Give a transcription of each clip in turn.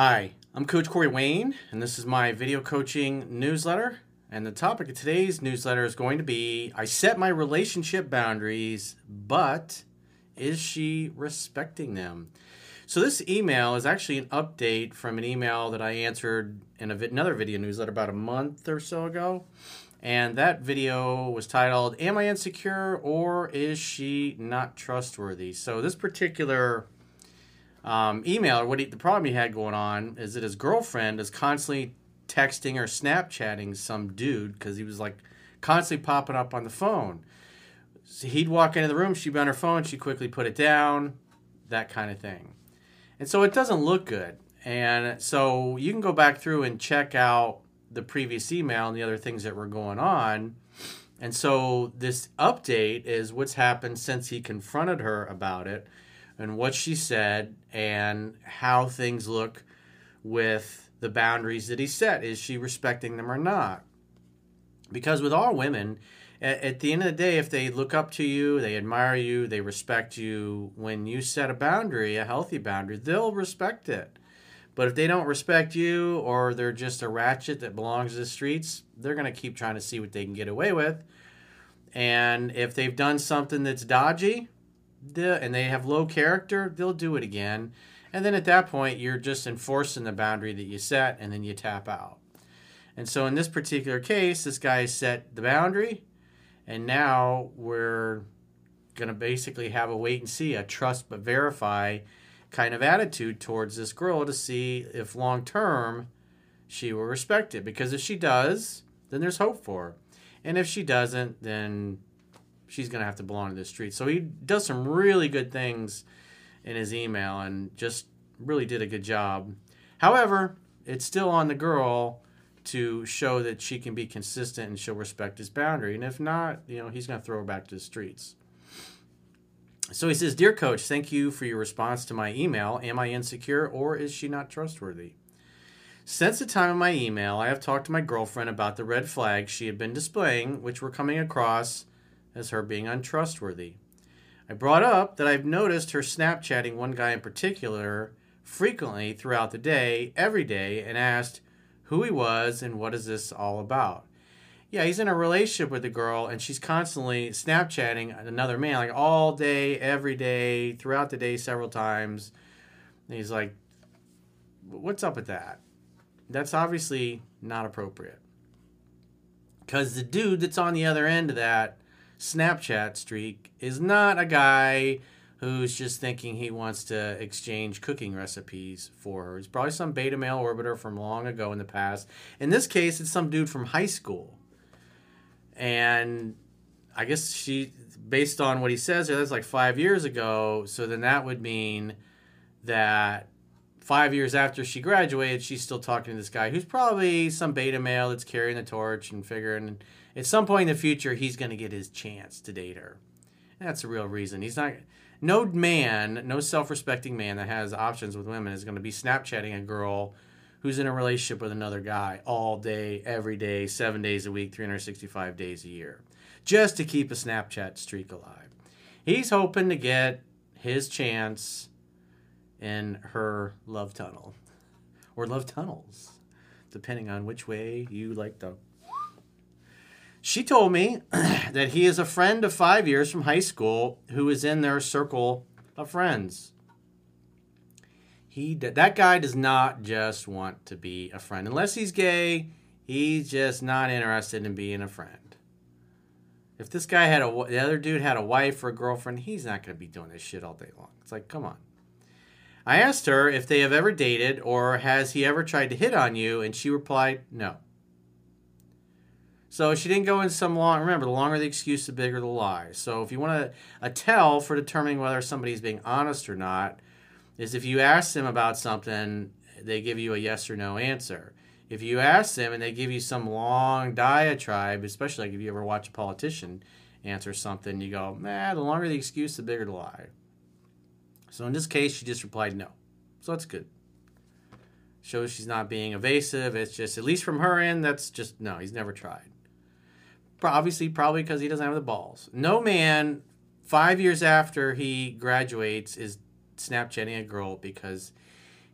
Hi, I'm Coach Corey Wayne, and this is my video coaching newsletter. And the topic of today's newsletter is going to be I set my relationship boundaries, but is she respecting them? So, this email is actually an update from an email that I answered in another video newsletter about a month or so ago. And that video was titled, Am I Insecure or Is She Not Trustworthy? So, this particular um, email, or what he, the problem he had going on is that his girlfriend is constantly texting or Snapchatting some dude because he was like constantly popping up on the phone. So he'd walk into the room, she'd be on her phone, she'd quickly put it down, that kind of thing. And so it doesn't look good. And so you can go back through and check out the previous email and the other things that were going on. And so this update is what's happened since he confronted her about it and what she said and how things look with the boundaries that he set. Is she respecting them or not? Because with all women, at, the end of the day, if they look up to you, they admire you, they respect you, when you set a boundary, a healthy boundary, they'll respect it. But if they don't respect you or they're just a ratchet that belongs to the streets, they're going to keep trying to see what they can get away with. And if they've done something that's dodgy and they have low character, they'll do it again. And then at that point, you're just enforcing the boundary that you set and then you tap out. And so in this particular case, this guy set the boundary and now we're going to basically have a wait and see, a trust but verify kind of attitude towards this girl to see if long term she will respect it. Because if she does, then there's hope for her. And if she doesn't, then she's going to have to belong to the street. So he does some really good things in his email and just really did a good job. However, it's still on the girl to show that she can be consistent and she'll respect his boundary. And if not, you know, he's going to throw her back to the streets. So he says, Dear coach, thank you for your response to my email. Am I insecure or is she not trustworthy? Since the time of my email, I have talked to my girlfriend about the red flags she had been displaying, which were coming across as her being untrustworthy. I brought up that I've noticed her Snapchatting one guy in particular frequently throughout the day, every day, and asked, who he was and what is this all about. Yeah, he's in a relationship with a girl and she's constantly Snapchatting another man, like all day, every day, throughout the day, several times. And he's like, what's up with that? That's obviously not appropriate. Because the dude that's on the other end of that Snapchat streak is not a guy who's just thinking he wants to exchange cooking recipes for her. It's probably some beta male orbiter from long ago in the past. In this case, it's some dude from high school. And I guess she, based on what he says that's like five years ago. So then that would mean that five years after she graduated, she's still talking to this guy who's probably some beta male that's carrying the torch and figuring at some point in the future he's going to get his chance to date her. And that's the real reason. He's not no man, no self-respecting man that has options with women is going to be Snapchatting a girl who's in a relationship with another guy all day, every day, seven days a week, 365 days a year, just to keep a Snapchat streak alive. He's hoping to get his chance in her love tunnel or love tunnels, depending on which way you like to she told me that he is a friend of five years from high school who is in their circle of friends. He that guy does not just want to be a friend unless he's gay. He's just not interested in being a friend. If this guy had a the other dude had a wife or a girlfriend, he's not going to be doing this shit all day long. It's like, come on. I asked her if they have ever dated or has he ever tried to hit on you, and she replied, no. So she didn't go in some long. Remember, the longer the excuse, the bigger the lie. So if you want a, a tell for determining whether somebody is being honest or not, is if you ask them about something, they give you a yes or no answer. If you ask them and they give you some long diatribe, especially like if you ever watch a politician answer something, you go, nah, the longer the excuse, the bigger the lie. So in this case, she just replied no. So that's good. Shows she's not being evasive. It's just, at least from her end, that's just no, he's never tried obviously probably because he doesn't have the balls. No man, five years after he graduates, is Snapchatting a girl because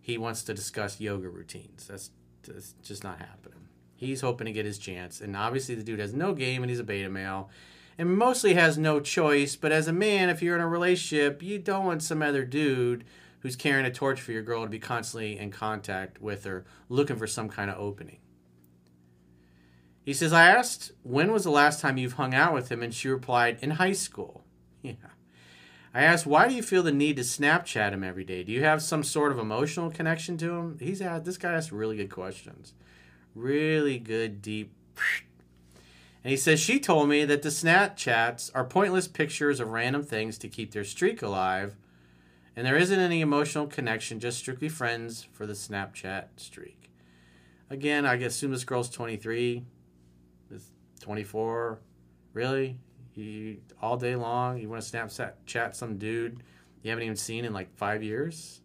he wants to discuss yoga routines. That's, that's just not happening. He's hoping to get his chance. And obviously, the dude has no game and he's a beta male and mostly has no choice. But as a man, if you're in a relationship, you don't want some other dude who's carrying a torch for your girl to be constantly in contact with her, looking for some kind of opening. He says, I asked, when was the last time you've hung out with him? And she replied, in high school. Yeah. I asked, why do you feel the need to Snapchat him every day? Do you have some sort of emotional connection to him? He's had, this guy asks really good questions. Really good, deep. And he says, she told me that the Snapchats are pointless pictures of random things to keep their streak alive. And there isn't any emotional connection, just strictly friends for the Snapchat streak. Again, I assume this girl's 23 is 24. Really? You all day long? You want to Snapchat chat some dude you haven't even seen in like five years?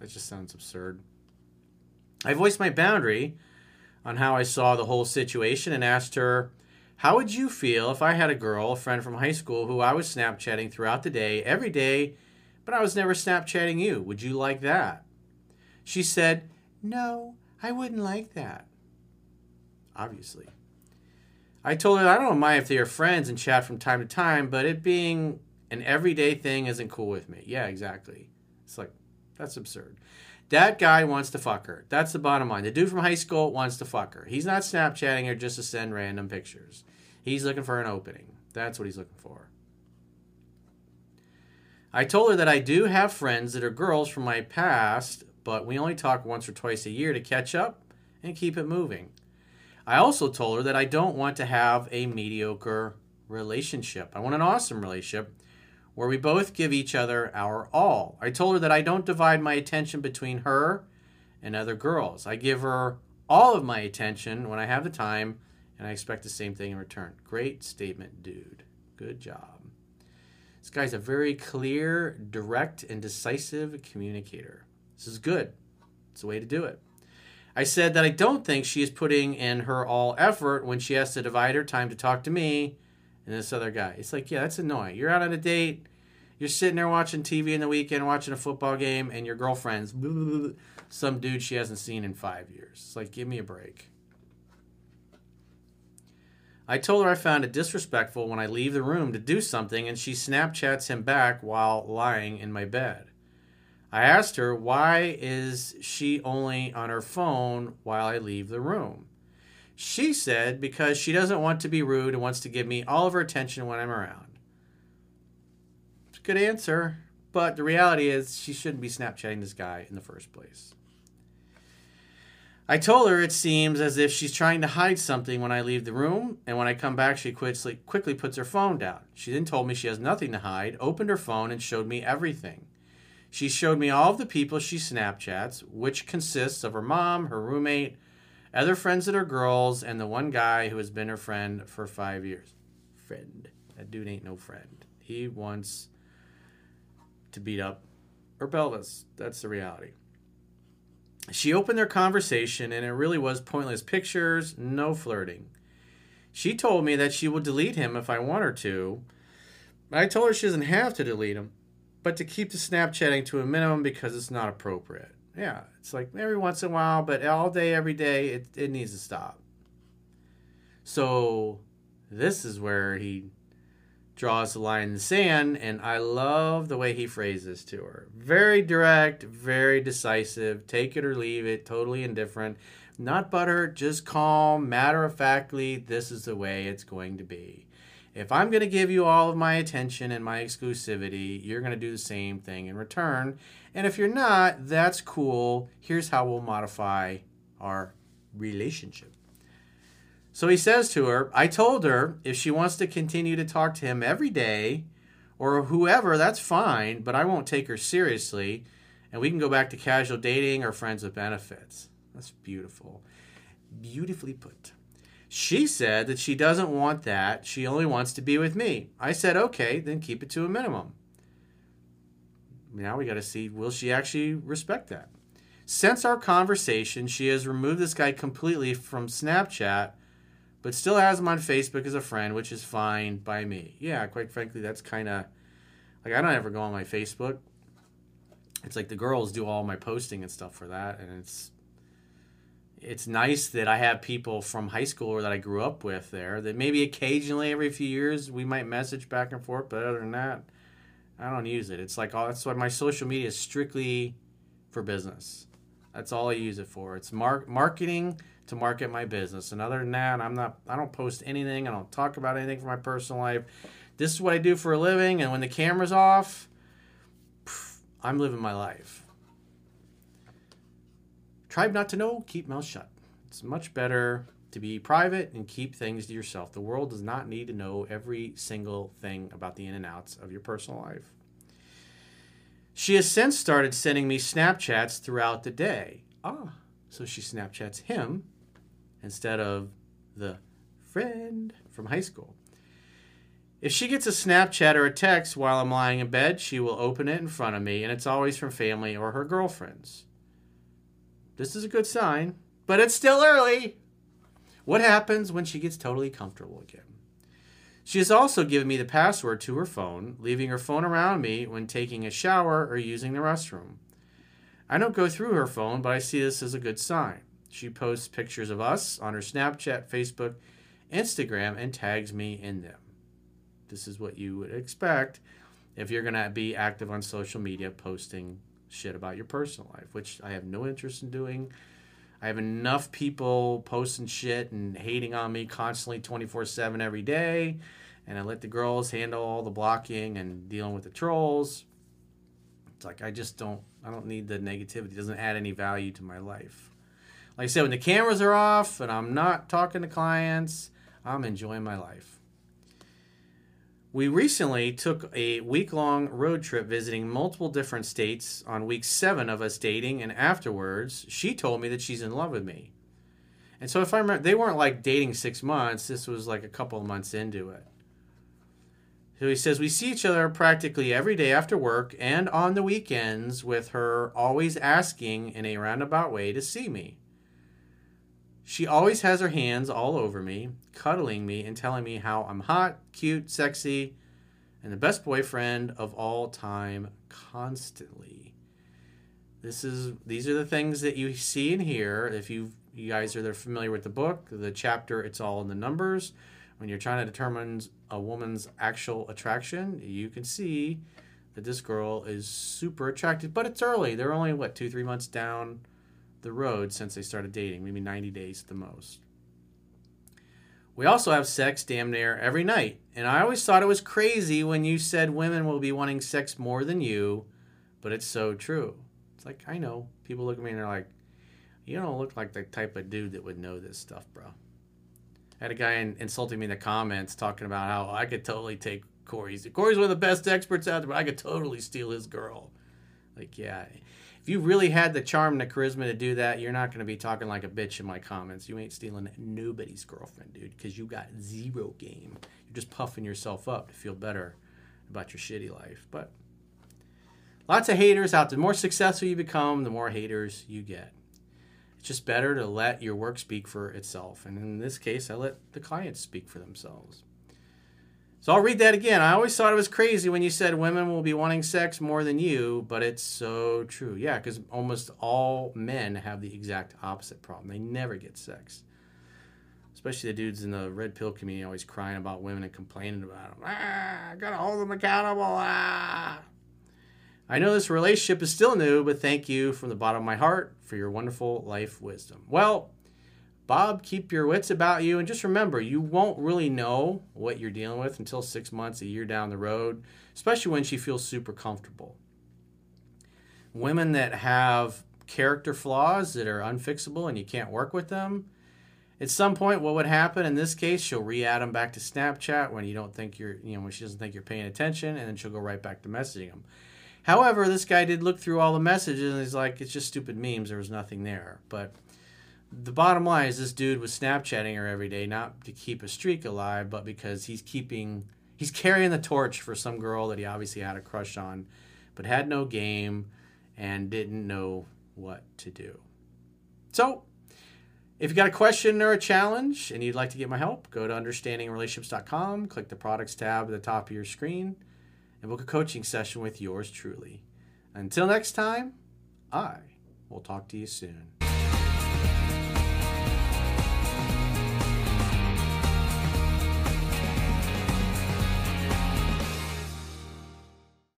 That just sounds absurd. I voiced my boundary on how I saw the whole situation and asked her, How would you feel if I had a girl, a friend from high school, who I was Snapchatting throughout the day, every day, but I was never Snapchatting you? Would you like that? She said, No, I wouldn't like that obviously. I told her I don't mind if they are friends and chat from time to time, but it being an everyday thing isn't cool with me. Yeah, exactly. It's like, that's absurd. That guy wants to fuck her. That's the bottom line. The dude from high school wants to fuck her. He's not Snapchatting her just to send random pictures. He's looking for an opening. That's what he's looking for. I told her that I do have friends that are girls from my past, but we only talk once or twice a year to catch up and keep it moving. I also told her that I don't want to have a mediocre relationship. I want an awesome relationship where we both give each other our all. I told her that I don't divide my attention between her and other girls. I give her all of my attention when I have the time, and I expect the same thing in return. Great statement, dude. Good job. This guy's a very clear, direct, and decisive communicator. This is good. It's the way to do it. I said that I don't think she is putting in her all effort when she has to divide her time to talk to me and this other guy. It's like, yeah, that's annoying. You're out on a date, you're sitting there watching TV in the weekend, watching a football game, and your girlfriend's some dude she hasn't seen in five years. It's like, give me a break. I told her I found it disrespectful when I leave the room to do something and she Snapchats him back while lying in my bed. I asked her, why is she only on her phone while I leave the room? She said, because she doesn't want to be rude and wants to give me all of her attention when I'm around. It's a good answer, but the reality is she shouldn't be Snapchatting this guy in the first place. I told her it seems as if she's trying to hide something when I leave the room, and when I come back, she quickly, puts her phone down. She then told me she has nothing to hide, opened her phone, and showed me everything. She showed me all of the people she Snapchats, which consists of her mom, her roommate, other friends that are girls, and the one guy who has been her friend for five years. Friend. That dude ain't no friend. He wants to beat up her pelvis. That's the reality. She opened their conversation, and it really was pointless pictures, no flirting. She told me that she will delete him if I want her to. I told her she doesn't have to delete him but to keep the Snapchatting to a minimum because it's not appropriate. Yeah, it's like every once in a while, but all day, every day, it, it needs to stop. So this is where he draws the line in the sand, and I love the way he phrases to her. Very direct, very decisive, take it or leave it, totally indifferent. Not butter, just calm, matter of factly, this is the way it's going to be if I'm going to give you all of my attention and my exclusivity, you're going to do the same thing in return. And if you're not, that's cool. Here's how we'll modify our relationship. So he says to her, I told her if she wants to continue to talk to him every day or whoever, that's fine, but I won't take her seriously. And we can go back to casual dating or friends with benefits. That's beautiful. Beautifully put. She said that she doesn't want that. She only wants to be with me. I said, okay, then keep it to a minimum. Now we got to see will she actually respect that? Since our conversation, she has removed this guy completely from Snapchat, but still has him on Facebook as a friend, which is fine by me. Yeah, quite frankly, that's kind of like I don't ever go on my Facebook. it's like the girls do all my posting and stuff for that, and it's it's nice that I have people from high school or that I grew up with there. That maybe occasionally every few years we might message back and forth, but other than that, I don't use it. It's like all that's why my social media is strictly for business. That's all I use it for. It's mar- marketing to market my business. And other than that, I'm not. I don't post anything. I don't talk about anything for my personal life. This is what I do for a living. And when the camera's off, I'm living my life. Tribe not to know, keep mouth shut. It's much better to be private and keep things to yourself. The world does not need to know every single thing about the in and outs of your personal life. She has since started sending me Snapchats throughout the day. Ah, so she Snapchats him instead of the friend from high school. If she gets a Snapchat or a text while I'm lying in bed, she will open it in front of me, and it's always from family or her girlfriends. This is a good sign, but it's still early. What happens when she gets totally comfortable again? She has also given me the password to her phone, leaving her phone around me when taking a shower or using the restroom. I don't go through her phone, but I see this as a good sign. She posts pictures of us on her Snapchat, Facebook, Instagram, and tags me in them. This is what you would expect if you're going to be active on social media posting shit about your personal life, which I have no interest in doing. I have enough people posting shit and hating on me constantly 24 7 every day. And I let the girls handle all the blocking and dealing with the trolls. It's like I just don't I don't need the negativity. It doesn't add any value to my life. Like I said, when the cameras are off and I'm not talking to clients, I'm enjoying my life. We recently took a week long road trip visiting multiple different states on week seven of us dating, and afterwards, she told me that she's in love with me. And so, if I remember, they weren't like dating six months, this was like a couple of months into it. So he says, We see each other practically every day after work and on the weekends, with her always asking in a roundabout way to see me. She always has her hands all over me, cuddling me and telling me how I'm hot, cute, sexy, and the best boyfriend of all time constantly. This is these are the things that you see and hear if you you guys are familiar with the book, the chapter it's all in the numbers. When you're trying to determine a woman's actual attraction, you can see that this girl is super attractive, but it's early. They're only what, 2-3 months down the road since they started dating, maybe 90 days at the most. We also have sex damn near every night. And I always thought it was crazy when you said women will be wanting sex more than you, but it's so true. It's like, I know. People look at me and they're like, you don't look like the type of dude that would know this stuff, bro. I had a guy in, insulting me in the comments talking about how I could totally take Corey's. Corey's one of the best experts out there, but I could totally steal his girl. Like, yeah if you really had the charm and the charisma to do that, you're not going to be talking like a bitch in my comments. You ain't stealing nobody's girlfriend, dude, because you got zero game. You're just puffing yourself up to feel better about your shitty life. But lots of haters out there. The more successful you become, the more haters you get. It's just better to let your work speak for itself. And in this case, I let the clients speak for themselves. So I'll read that again. I always thought it was crazy when you said women will be wanting sex more than you, but it's so true. Yeah, because almost all men have the exact opposite problem. They never get sex. Especially the dudes in the red pill community always crying about women and complaining about them. Ah, I gotta hold them accountable. Ah. I know this relationship is still new, but thank you from the bottom of my heart for your wonderful life wisdom. Well, Bob, keep your wits about you. And just remember, you won't really know what you're dealing with until six months, a year down the road, especially when she feels super comfortable. Women that have character flaws that are unfixable and you can't work with them, at some point, what would happen in this case? She'll re-add them back to Snapchat when you don't think you're, you know, when she doesn't think you're paying attention, and then she'll go right back to messaging them. However, this guy did look through all the messages and he's like, it's just stupid memes. There was nothing there. But the bottom line is this dude was Snapchatting her every day, not to keep a streak alive, but because he's keeping, he's carrying the torch for some girl that he obviously had a crush on, but had no game and didn't know what to do. So, if you got a question or a challenge and you'd like to get my help, go to understandingrelationships.com, click the products tab at the top of your screen, and book a coaching session with yours truly. Until next time, I will talk to you soon.